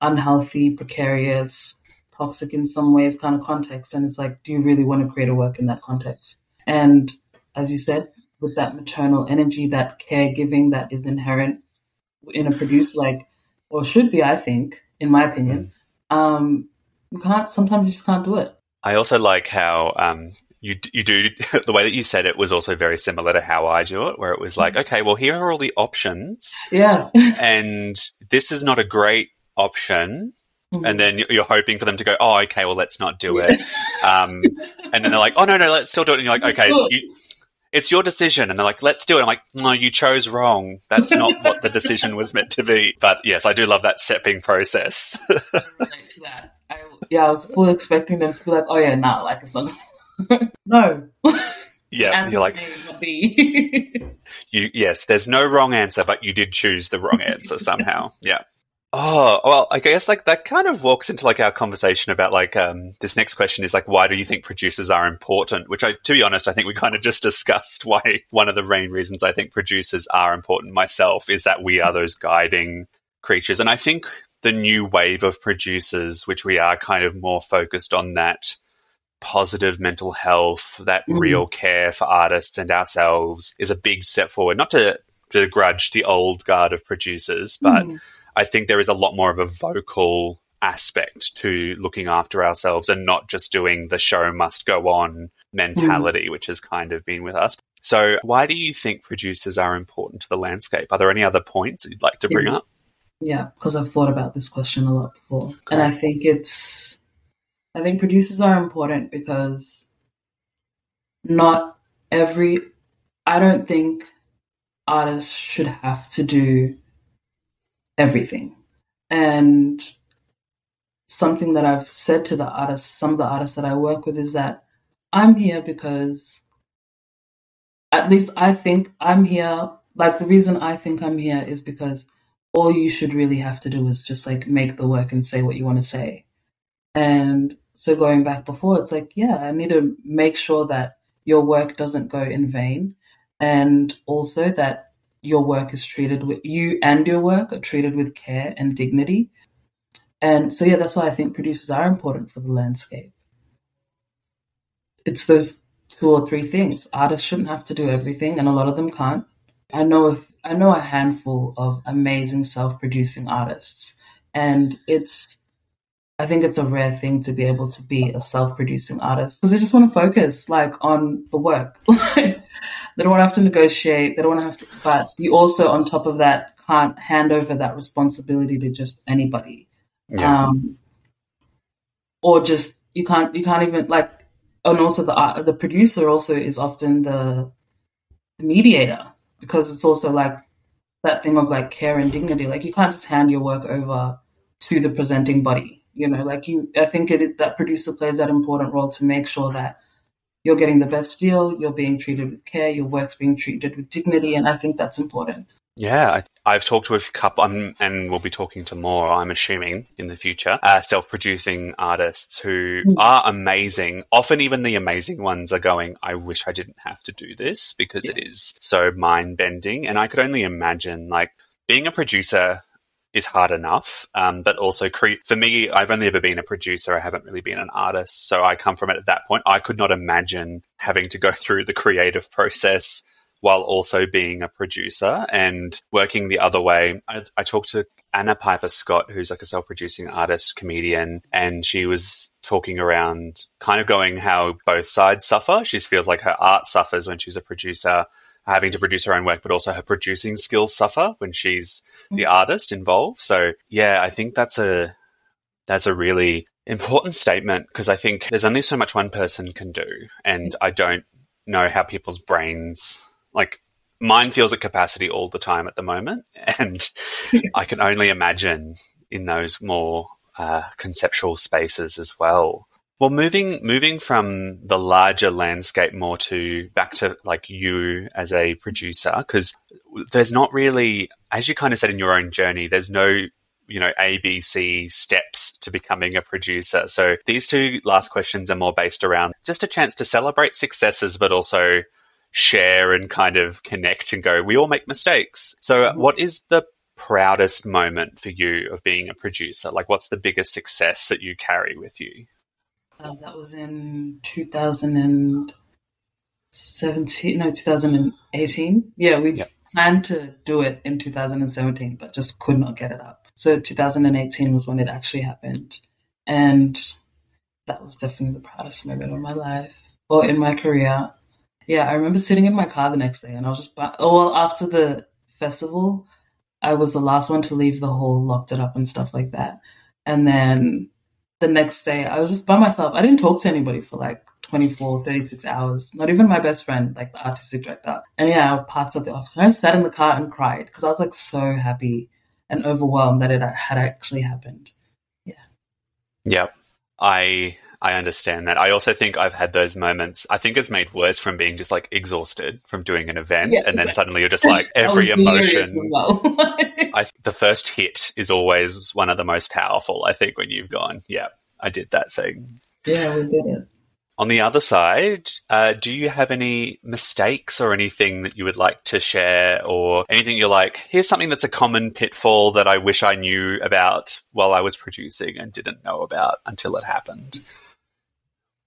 unhealthy, precarious, toxic in some ways kind of context. And it's like, do you really want to create a work in that context? And as you said, with that maternal energy, that caregiving that is inherent in a producer, like, or should be, I think, in my opinion, mm. um, you can't, sometimes you just can't do it. I also like how um, you you do the way that you said it was also very similar to how I do it, where it was like, mm. okay, well, here are all the options, yeah, and this is not a great option. Mm-hmm. And then you're hoping for them to go, oh, okay, well, let's not do it. um, and then they're like, oh, no, no, let's still do it. And you're like, okay, you, it's your decision. And they're like, let's do it. I'm like, no, you chose wrong. That's not what the decision was meant to be. But yes, I do love that stepping process. I, yeah, I was fully expecting them to be like, oh, yeah, nah, like it's not no. Yeah, you're like you. Yes, there's no wrong answer, but you did choose the wrong answer somehow. Yeah. Oh well, I guess like that kind of walks into like our conversation about like um, this next question is like why do you think producers are important? Which I, to be honest, I think we kind of just discussed why one of the main reasons I think producers are important myself is that we are those guiding creatures, and I think the new wave of producers, which we are kind of more focused on that positive mental health, that mm. real care for artists and ourselves is a big step forward. Not to, to grudge the old guard of producers, but mm. I think there is a lot more of a vocal aspect to looking after ourselves and not just doing the show must go on mentality, mm. which has kind of been with us. So, why do you think producers are important to the landscape? Are there any other points you'd like to bring yeah. up? Yeah, because I've thought about this question a lot before. And I think it's I think producers are important because not every, I don't think artists should have to do everything. And something that I've said to the artists, some of the artists that I work with, is that I'm here because at least I think I'm here. Like the reason I think I'm here is because all you should really have to do is just like make the work and say what you want to say. And so going back before, it's like, yeah, I need to make sure that your work doesn't go in vain. And also that your work is treated with you and your work are treated with care and dignity. And so, yeah, that's why I think producers are important for the landscape. it's those two or three things. Artists shouldn't have to do everything, and a lot of them can't. I know if, I know a handful of amazing self-producing artists, and it's I think it's a rare thing to be able to be a self-producing artist because they just want to focus like on the work. they don't want to have to negotiate. They don't want to have to. But you also, on top of that, can't hand over that responsibility to just anybody. Yeah. Um, or just you can't you can't even like and also the uh, the producer also is often the, the mediator because it's also like that thing of like care and dignity like you can't just hand your work over to the presenting body you know like you i think it that producer plays that important role to make sure that you're getting the best deal you're being treated with care your work's being treated with dignity and i think that's important yeah, I, have talked to a couple, um, and we'll be talking to more, I'm assuming, in the future, uh, self producing artists who mm. are amazing. Often, even the amazing ones are going, I wish I didn't have to do this because yeah. it is so mind bending. And I could only imagine, like, being a producer is hard enough. Um, but also, cre- for me, I've only ever been a producer. I haven't really been an artist. So I come from it at that point. I could not imagine having to go through the creative process while also being a producer and working the other way. I, I talked to Anna Piper Scott, who's like a self producing artist, comedian, and she was talking around kind of going how both sides suffer. She feels like her art suffers when she's a producer, having to produce her own work, but also her producing skills suffer when she's the artist involved. So yeah, I think that's a that's a really important statement because I think there's only so much one person can do, and I don't know how people's brains like mine feels at capacity all the time at the moment, and I can only imagine in those more uh, conceptual spaces as well. Well, moving moving from the larger landscape more to back to like you as a producer, because there's not really, as you kind of said in your own journey, there's no you know ABC steps to becoming a producer. So these two last questions are more based around just a chance to celebrate successes, but also share and kind of connect and go, we all make mistakes. So, mm-hmm. what is the proudest moment for you of being a producer? Like, what's the biggest success that you carry with you? Uh, that was in 2017, no, 2018. Yeah, we planned to do it in 2017, but just could not get it up. So 2018 was when it actually happened. And that was definitely the proudest moment of my life or in my career. Yeah, I remember sitting in my car the next day and I was just, oh, well, after the festival, I was the last one to leave the hall, locked it up and stuff like that. And then the next day, I was just by myself. I didn't talk to anybody for like 24, 36 hours, not even my best friend, like the artistic director. And yeah, parts of the office. And I sat in the car and cried because I was like so happy and overwhelmed that it had actually happened. Yeah. Yep. I I understand that. I also think I've had those moments. I think it's made worse from being just like exhausted from doing an event, yeah, and then suddenly you're just like every emotion. Well. I, the first hit is always one of the most powerful. I think when you've gone, yeah, I did that thing. Yeah, we did it. On the other side, uh, do you have any mistakes or anything that you would like to share, or anything you're like, here's something that's a common pitfall that I wish I knew about while I was producing and didn't know about until it happened?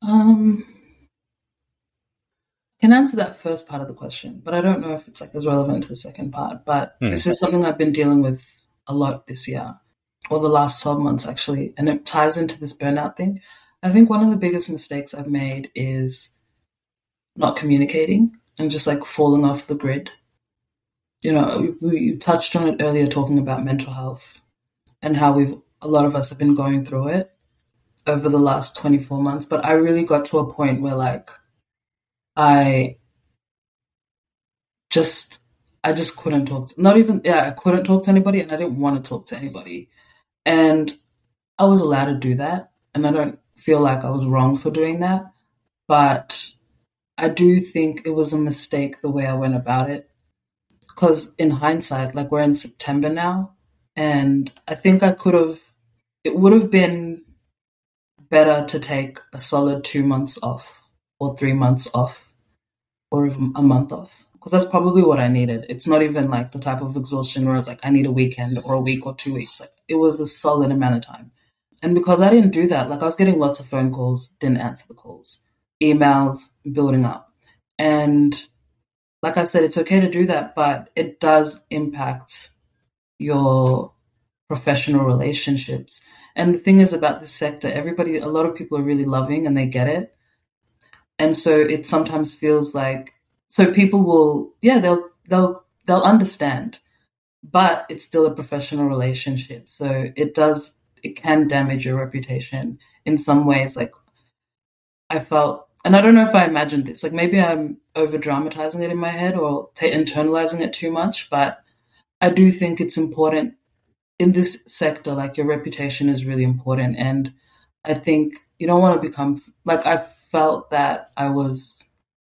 Um, I can answer that first part of the question, but I don't know if it's like as relevant to the second part. But mm. this is something I've been dealing with a lot this year, or the last 12 months actually, and it ties into this burnout thing. I think one of the biggest mistakes I've made is not communicating and just like falling off the grid. You know, we, we touched on it earlier talking about mental health and how we've a lot of us have been going through it over the last 24 months, but I really got to a point where like I just I just couldn't talk to, not even yeah, I couldn't talk to anybody and I didn't want to talk to anybody. And I was allowed to do that and I don't feel like I was wrong for doing that, but I do think it was a mistake the way I went about it. Because in hindsight, like we're in September now, and I think I could have, it would have been better to take a solid two months off or three months off or even a month off because that's probably what I needed. It's not even like the type of exhaustion where it's like I need a weekend or a week or two weeks. Like it was a solid amount of time. And because I didn't do that, like I was getting lots of phone calls, didn't answer the calls. emails building up. And like I said, it's okay to do that, but it does impact your professional relationships. And the thing is about this sector, everybody, a lot of people are really loving and they get it. And so it sometimes feels like, so people will, yeah, they'll, they'll, they'll understand, but it's still a professional relationship. So it does, it can damage your reputation in some ways. Like I felt and I don't know if I imagined this. Like maybe I'm over dramatizing it in my head or t- internalizing it too much, but I do think it's important in this sector. Like your reputation is really important, and I think you don't want to become like I felt that I was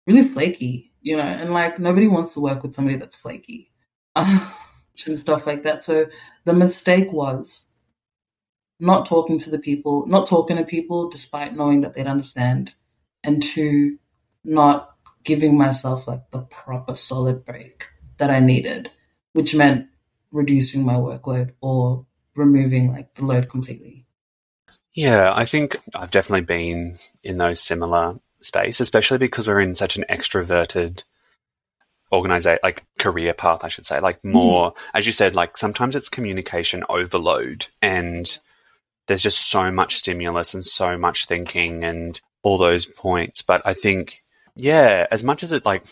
really flaky, you know, and like nobody wants to work with somebody that's flaky and stuff like that. So the mistake was not talking to the people, not talking to people despite knowing that they'd understand and two, not giving myself like the proper solid break that I needed, which meant reducing my workload or removing like the load completely. Yeah, I think I've definitely been in those similar space, especially because we're in such an extroverted organization, like career path, I should say. Like more, mm. as you said, like sometimes it's communication overload and there's just so much stimulus and so much thinking and all those points. But I think, yeah, as much as it like,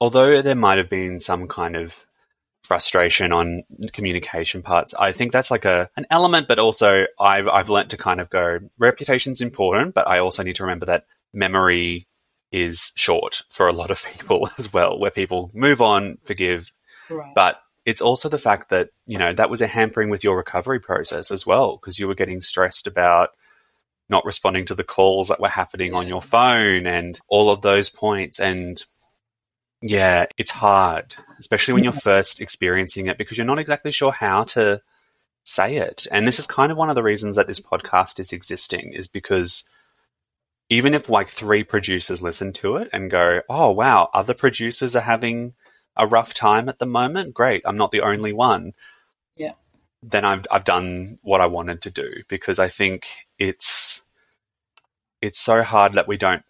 although there might have been some kind of frustration on communication parts, I think that's like a an element. But also, I've I've learnt to kind of go reputation's important, but I also need to remember that memory is short for a lot of people as well, where people move on, forgive, right. but it's also the fact that you know that was a hampering with your recovery process as well because you were getting stressed about not responding to the calls that were happening on your phone and all of those points. And yeah, it's hard, especially when you're first experiencing it because you're not exactly sure how to say it. And this is kind of one of the reasons that this podcast is existing is because even if like three producers listen to it and go, oh, wow, other producers are having a rough time at the moment, great, I'm not the only one. Yeah. Then I've, I've done what I wanted to do because I think it's it's so hard that we don't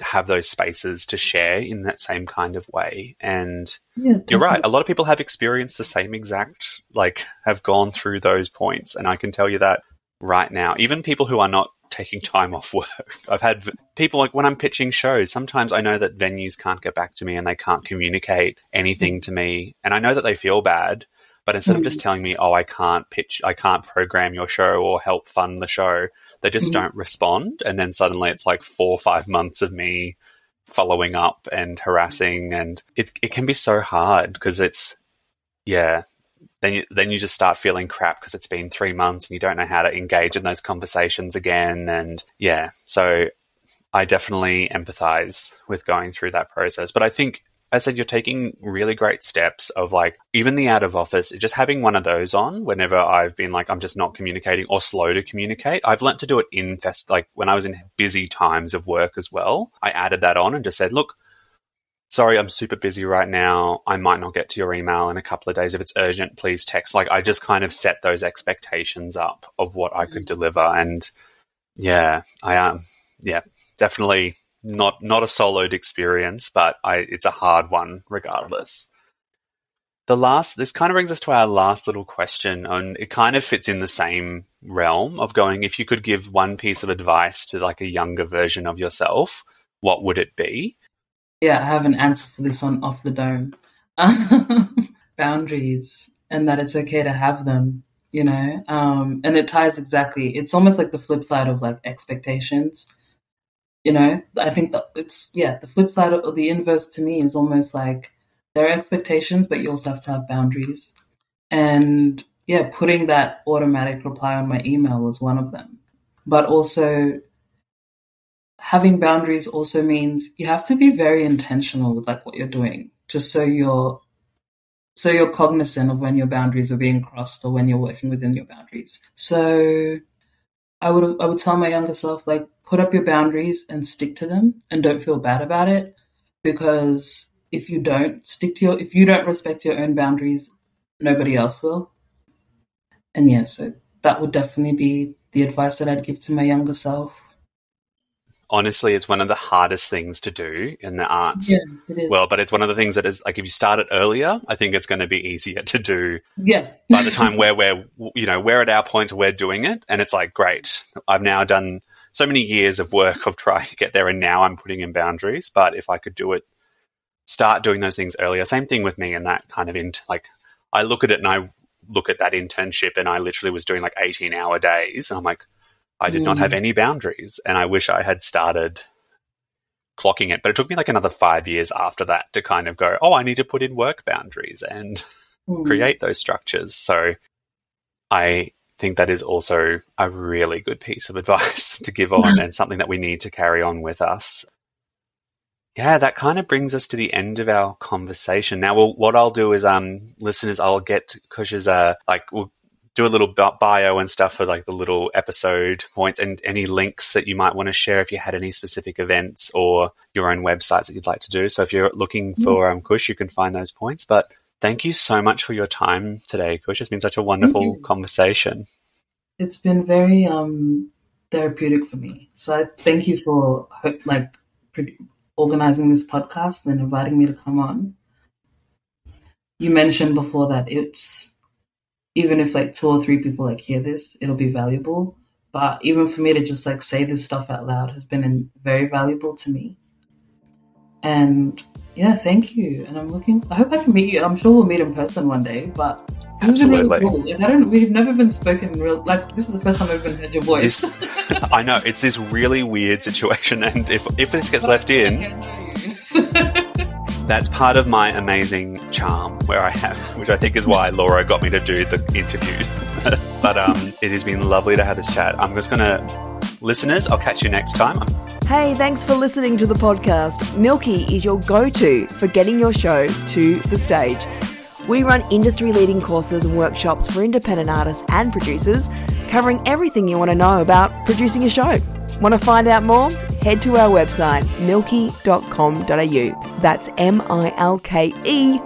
have those spaces to share in that same kind of way. And yeah, you're right. A lot of people have experienced the same exact, like, have gone through those points. And I can tell you that right now, even people who are not taking time off work. I've had people like when I'm pitching shows, sometimes I know that venues can't get back to me and they can't communicate anything to me. And I know that they feel bad. But instead mm. of just telling me, oh, I can't pitch, I can't program your show or help fund the show, they just mm-hmm. don't respond. And then suddenly it's like four or five months of me following up and harassing. And it, it can be so hard because it's, yeah, then you, then you just start feeling crap because it's been three months and you don't know how to engage in those conversations again. And yeah, so I definitely empathize with going through that process. But I think I said you're taking really great steps of like even the out of office, just having one of those on whenever I've been like I'm just not communicating or slow to communicate. I've learnt to do it in fest like when I was in busy times of work as well. I added that on and just said, look, sorry, I'm super busy right now. I might not get to your email in a couple of days. If it's urgent, please text. Like I just kind of set those expectations up of what I could deliver. And yeah, I am. Um, yeah, definitely not not a soloed experience, but I, it's a hard one regardless. The last, this kind of brings us to our last little question, and it kind of fits in the same realm of going. If you could give one piece of advice to like a younger version of yourself, what would it be? Yeah, I have an answer for this one off the dome. Boundaries, and that it's okay to have them you know um, and it ties exactly it's almost like the flip side of like expectations you know i think that it's yeah the flip side of the inverse to me is almost like there are expectations but you also have to have boundaries. And yeah putting that automatic reply on my email was one of them. But also having boundaries also means you have to be very intentional with like what you're doing just so you're so you're cognizant of when your boundaries are being crossed or when you're working within your boundaries. So i would i would tell my younger self like put up your boundaries and stick to them and don't feel bad about it because if you don't stick to your if you don't respect your own boundaries nobody else will. And yeah so that would definitely be the advice that i'd give to my younger self honestly, it's one of the hardest things to do in the arts Yeah, it is. world, but it's one of the things that is like if you start it earlier, I think it's going to be easier to do yeah. by the time where we're, you know, we're at our point where we're doing it. And it's like, great, I've now done so many years of work of trying to get there, and now I'm putting in boundaries. But if I could do it, start doing those things earlier. Same thing with me and that kind of int. Like, I look at it and I look at that internship, and I literally was doing like 18 hour days, and I'm like, I did not Mm. have any boundaries, and I wish I had started clocking it. But it took me like another five years after that to kind of go, oh, I need to put in work boundaries and Mm. create those structures. So I think that is also a really good piece of advice to give on and something that we need to carry on with us. Yeah, that kind of brings us to the end of our conversation. Now, well, what I'll do is, um, listeners, I'll get Kush's, uh, like, we'll do a little bio and stuff for like the little episode points and any links that you might want to share if you had any specific events or your own websites that you'd like to do. So if you're looking for um, Kush, you can find those points. But thank you so much for your time today, Kush. It's been such a wonderful conversation. It's been very um therapeutic for me. So I thank you for like organizing this podcast and inviting me to come on. You mentioned before that it's even if like two or three people like hear this, it'll be valuable. But even for me to just like say this stuff out loud has been very valuable to me. And yeah, thank you. And I'm looking. I hope I can meet you. I'm sure we'll meet in person one day. But really Absolutely. cool. I don't. We've never been spoken real. Like this is the first time I've even heard your voice. This, I know it's this really weird situation, and if if this gets left in, that's part of my amazing charm where I have, which I think is why Laura got me to do the interviews. but um, it has been lovely to have this chat. I'm just gonna, listeners, I'll catch you next time. Hey, thanks for listening to the podcast. MILKE is your go to for getting your show to the stage. We run industry leading courses and workshops for independent artists and producers, covering everything you want to know about producing a show. Want to find out more? Head to our website, milke.com.au. That's M I L K E